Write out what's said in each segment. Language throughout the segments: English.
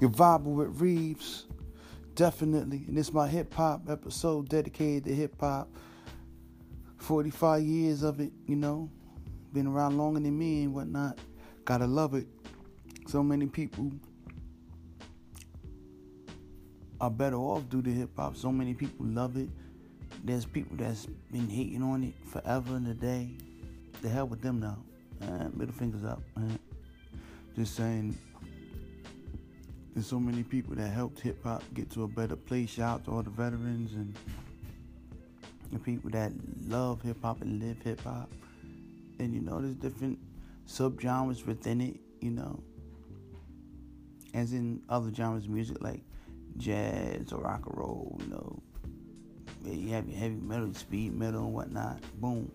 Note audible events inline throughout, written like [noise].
Your vibe with Reeves, definitely. And it's my hip hop episode dedicated to hip hop. 45 years of it, you know, been around longer than me and whatnot. Gotta love it. So many people are better off due to hip hop. So many people love it. There's people that's been hating on it forever and a day. The hell with them now. Uh, middle fingers up. Man. Just saying, there's so many people that helped hip hop get to a better place. Shout out to all the veterans and the people that love hip hop and live hip hop. And you know, there's different subgenres within it, you know, as in other genres of music like jazz or rock and roll, you know. You have your heavy metal, speed metal, and whatnot. Boom.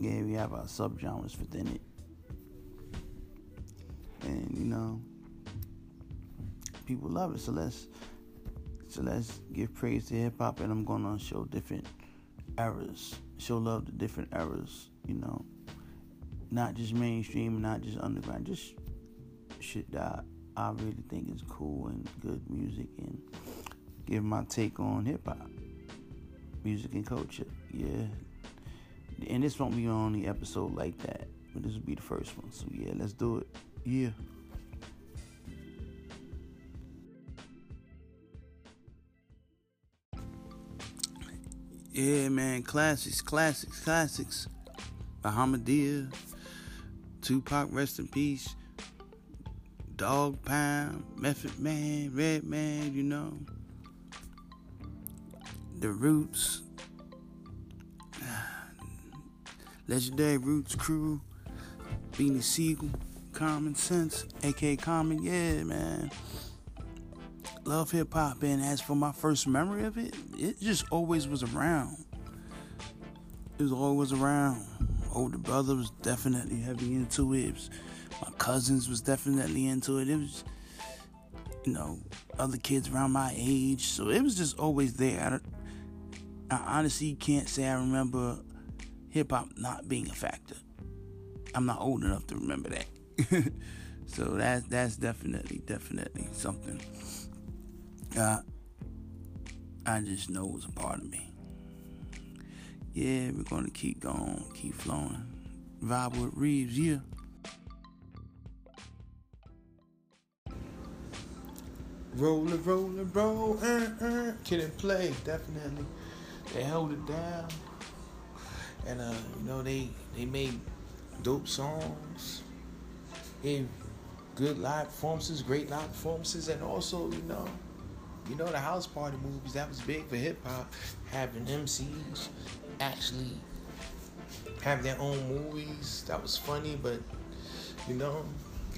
Yeah, we have our subgenres within it. People love it. So let's so let's give praise to hip hop, and I'm gonna show different eras, show love to different eras. You know, not just mainstream, not just underground, just shit that I really think is cool and good music, and give my take on hip hop, music and culture. Yeah, and this won't be the only episode like that, but this will be the first one. So yeah, let's do it. Yeah. Yeah, man, classics, classics, classics. Bahamadia, Tupac, rest in peace. Dog Pound, Method Man, Redman, you know. The Roots, [sighs] Legendary Roots Crew, Beanie Sigel, Common Sense, aka Common, yeah, man. Love hip hop, and as for my first memory of it, it just always was around. It was always around. Older brother was definitely heavy into it. it was, my cousins was definitely into it. It was, you know, other kids around my age, so it was just always there. I, I honestly can't say I remember hip hop not being a factor. I'm not old enough to remember that. [laughs] so that's that's definitely definitely something. Uh, I just know it was a part of me. Yeah, we're gonna keep going, keep flowing. Vibe with Reeves, yeah. Roll it, roll it, uh, uh. Kid 'n Play, definitely. They held it down, and uh, you know they they made dope songs, gave good live performances, great live performances, and also you know, you know the house party movies that was big for hip hop, having MCs actually have their own movies. That was funny, but you know,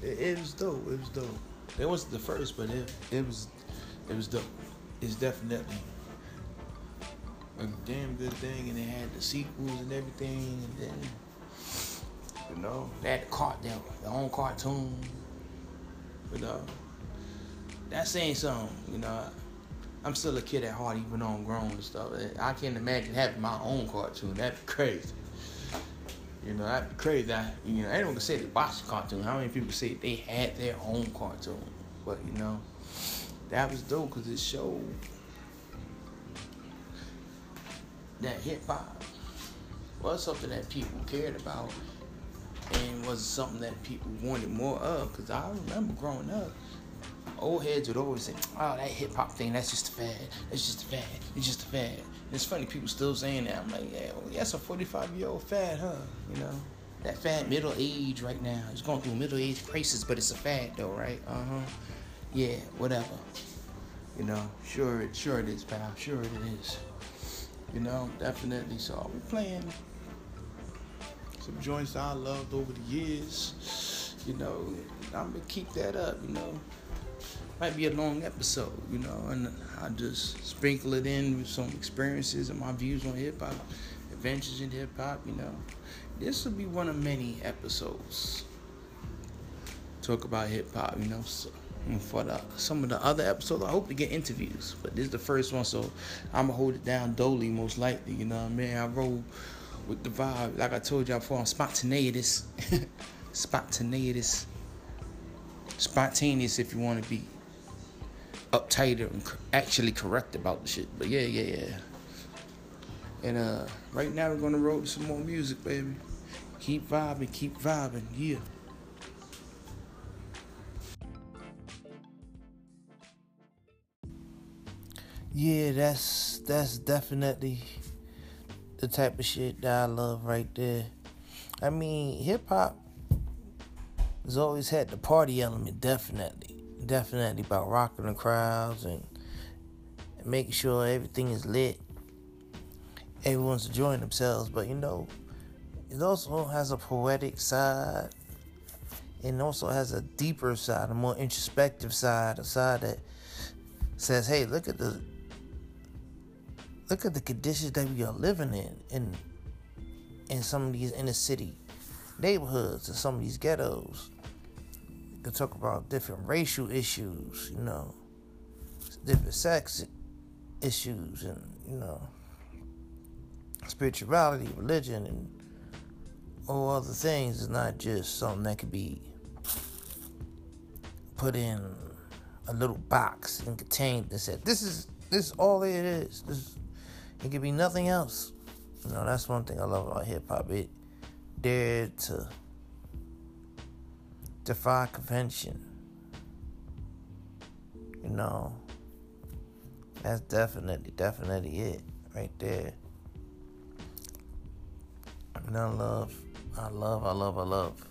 it, it was dope. It was dope. It wasn't the first, but it it was it was dope. It's definitely a damn good thing, and they had the sequels and everything, and then you know they had the cart their, their own cartoon. But uh, that's saying something, you know. I'm still a kid at heart, even though I'm grown and stuff. I can't imagine having my own cartoon. That'd be crazy. You know, that'd be crazy. I, you know, anyone can say they watched the cartoon. How many people say they had their own cartoon? But you know, that was dope because it showed that hip hop was something that people cared about and was something that people wanted more of. Because I remember growing up, old heads would always say, "Oh, that hip hop thing, that's just a fad. It's just a fad. It's just a fad." And it's funny people still saying that. I'm like, yeah, well, that's a 45 year old fad, huh? You know, that fad middle age right now. It's going through middle age crisis, but it's a fad though, right? Uh huh. Yeah, whatever. You know, sure, it, sure it is, pal. Sure it is. You know, definitely. So we're playing some joints I loved over the years. You know, I'm gonna keep that up. You know, might be a long episode. You know, and I just sprinkle it in with some experiences and my views on hip hop, adventures in hip hop. You know, this will be one of many episodes. Talk about hip hop. You know. So, for the, some of the other episodes, I hope to get interviews. But this is the first one, so I'm gonna hold it down dolly most likely. You know what I mean? I roll with the vibe. Like I told y'all before, I'm spontaneous. [laughs] spontaneous. spontaneous if you want to be uptight and actually correct about the shit. But yeah, yeah, yeah. And uh, right now we're gonna roll some more music, baby. Keep vibing, keep vibing, yeah. Yeah, that's that's definitely the type of shit that I love right there. I mean, hip hop has always had the party element, definitely. Definitely about rocking the crowds and, making sure everything is lit. Everyone's enjoying themselves, but you know, it also has a poetic side and also has a deeper side, a more introspective side, a side that says, hey, look at the look at the conditions that we are living in in in some of these inner city neighborhoods and some of these ghettos. Can talk about different racial issues, you know, different sex issues, and you know, spirituality, religion, and all other things. It's not just something that could be put in a little box and contained and said, "This is this is all it is. This it could be nothing else." You know, that's one thing I love about hip hop. It dared to defy convention. You know, that's definitely, definitely it right there. And I love, I love, I love, I love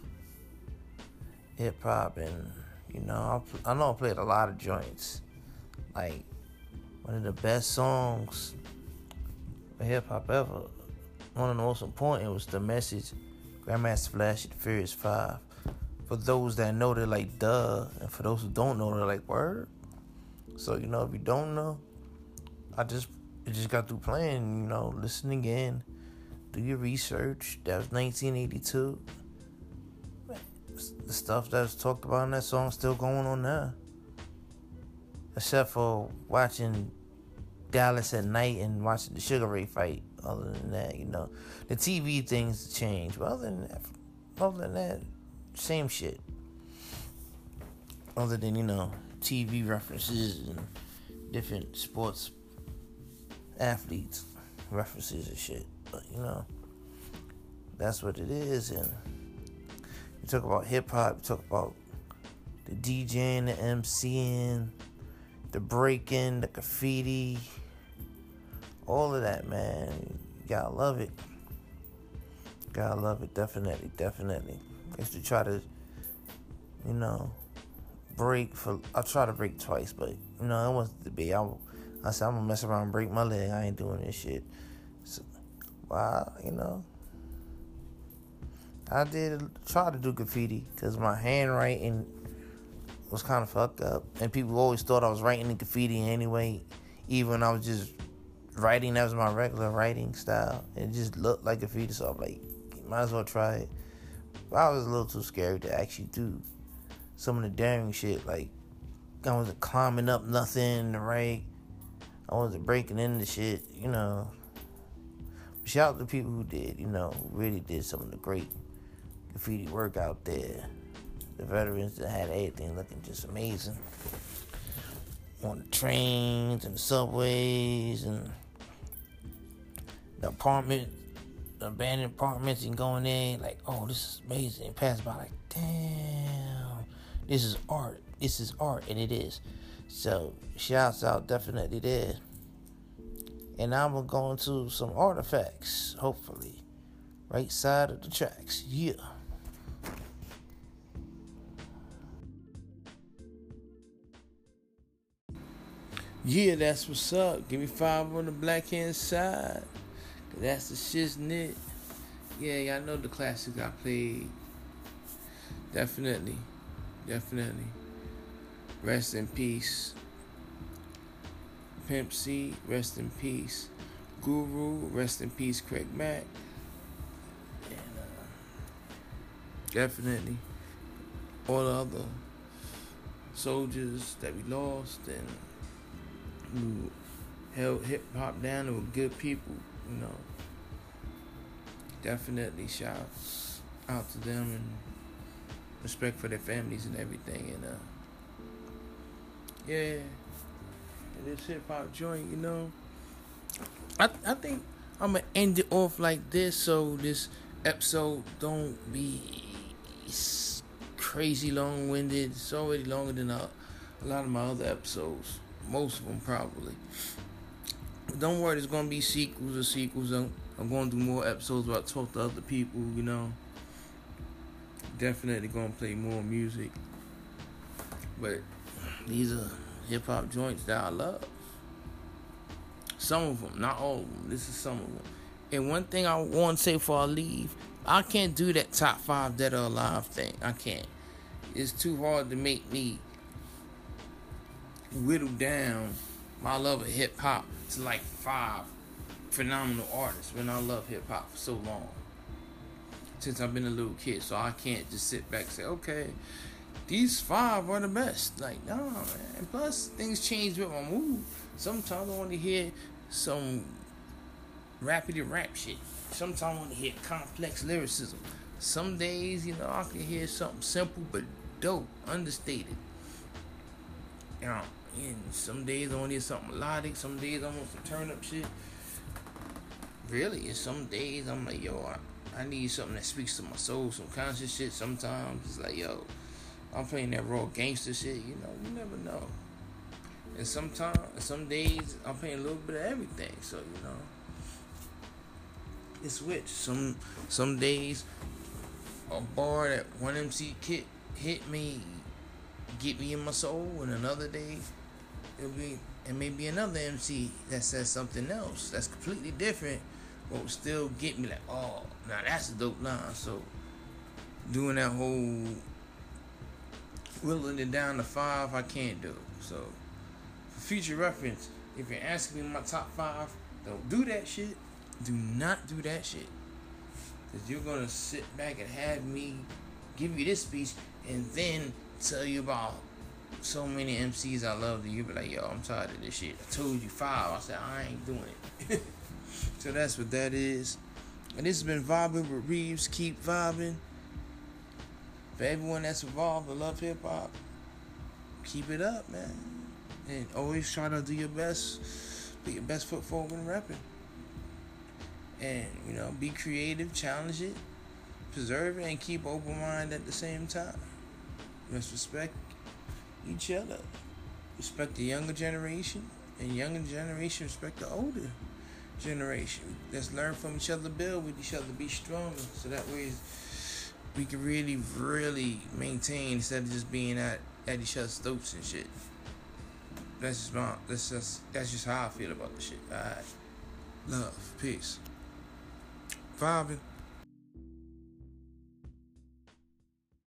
hip hop, and you know, I, I know I played a lot of joints. Like one of the best songs hip hop ever one of the most important was the message Grandmaster Flash at Furious Five. For those that know, they're like duh, and for those who don't know, they're like word. So you know, if you don't know, I just I just got through playing. You know, listening in, do your research. That was 1982. The stuff that was talked about in that song still going on now. Except for watching Dallas at night and watching the Sugar Ray fight. Other than that, you know, the TV things change. But other than that, other than that, same shit. Other than you know, TV references and different sports athletes references and shit. But you know, that's what it is. And you talk about hip hop. You talk about the DJing, the MCing, the breaking, the graffiti all of that, man. You gotta love it. Gotta love it, definitely, definitely. I used to try to, you know, break for. I tried to break twice, but you know, it wasn't to be. I, I said I'm gonna mess around and break my leg. I ain't doing this shit. So, wow, you know. I did try to do graffiti because my handwriting was kind of fucked up, and people always thought I was writing the graffiti anyway, even I was just writing that was my regular writing style. It just looked like fetus, so I'm like, might as well try it. But I was a little too scared to actually do some of the daring shit. Like I wasn't climbing up nothing write. I wasn't breaking into shit, you know. Shout out to the people who did, you know, really did some of the great graffiti work out there. The veterans that had everything looking just amazing. On the trains and subways and the apartment, abandoned apartments, and going in like, oh, this is amazing. And pass by like, damn, this is art. This is art, and it is. So shouts out definitely there. And I'm gonna go into some artifacts, hopefully. Right side of the tracks. Yeah. Yeah, that's what's up. Give me five on the black hand side. That's the shiznit. Yeah, y'all know the classics I played. Definitely. Definitely. Rest in peace. Pimp C, rest in peace. Guru, rest in peace, Craig Mack. And uh, definitely all the other soldiers that we lost and who held hip hop down and were good people you know, definitely shouts out to them and respect for their families and everything. And uh, yeah, and this hip hop joint, you know, I I think I'm gonna end it off like this so this episode don't be crazy long winded. It's already longer than a, a lot of my other episodes. Most of them probably. Don't worry, there's gonna be sequels or sequels. I'm, I'm gonna do more episodes where I talk to other people. You know, definitely gonna play more music. But these are hip hop joints that I love. Some of them, not all of them. This is some of them. And one thing I want to say before I leave, I can't do that top five dead or alive thing. I can't. It's too hard to make me whittle down my love of hip hop to like five phenomenal artists when I love hip hop for so long. Since I've been a little kid. So I can't just sit back and say, okay, these five are the best. Like, no, man. Plus, things change with my mood. Sometimes I want to hear some rapidy rap shit. Sometimes I want to hear complex lyricism. Some days, you know, I can hear something simple but dope, understated. You know, and some days I want to something melodic. Some days I want some turn up shit. Really, and some days I'm like, yo, I, I need something that speaks to my soul, some conscious shit. Sometimes it's like, yo, I'm playing that raw gangster shit. You know, you never know. And sometimes, some days, I'm playing a little bit of everything. So you know, it's switch. Some some days, a bar that one MC kit hit me, get me in my soul, and another day, it'll be and maybe another MC that says something else that's completely different, but will still get me like, oh, now that's a dope line. So doing that whole whittling it down to five, I can't do. So for future reference, if you're asking me my top five, don't do that shit. Do not do that shit. Because you're to sit back and have me give you this speech and then tell you about so many MCs I love that you be like, yo, I'm tired of this shit. I told you five. I said, I ain't doing it. [laughs] so that's what that is. And this has been Vibing with Reeves. Keep vibing. For everyone that's involved in love hip hop, keep it up, man. And always try to do your best, put your best foot forward in rapping and you know be creative, challenge it, preserve it, and keep open mind at the same time. Respect each other, respect the younger generation, and younger generation respect the older generation. Let's learn from each other, build with each other, be stronger, so that way we can really, really maintain instead of just being at at each other's throats and shit. That's just my that's just that's just how I feel about the shit. Alright. Love. Peace vibing.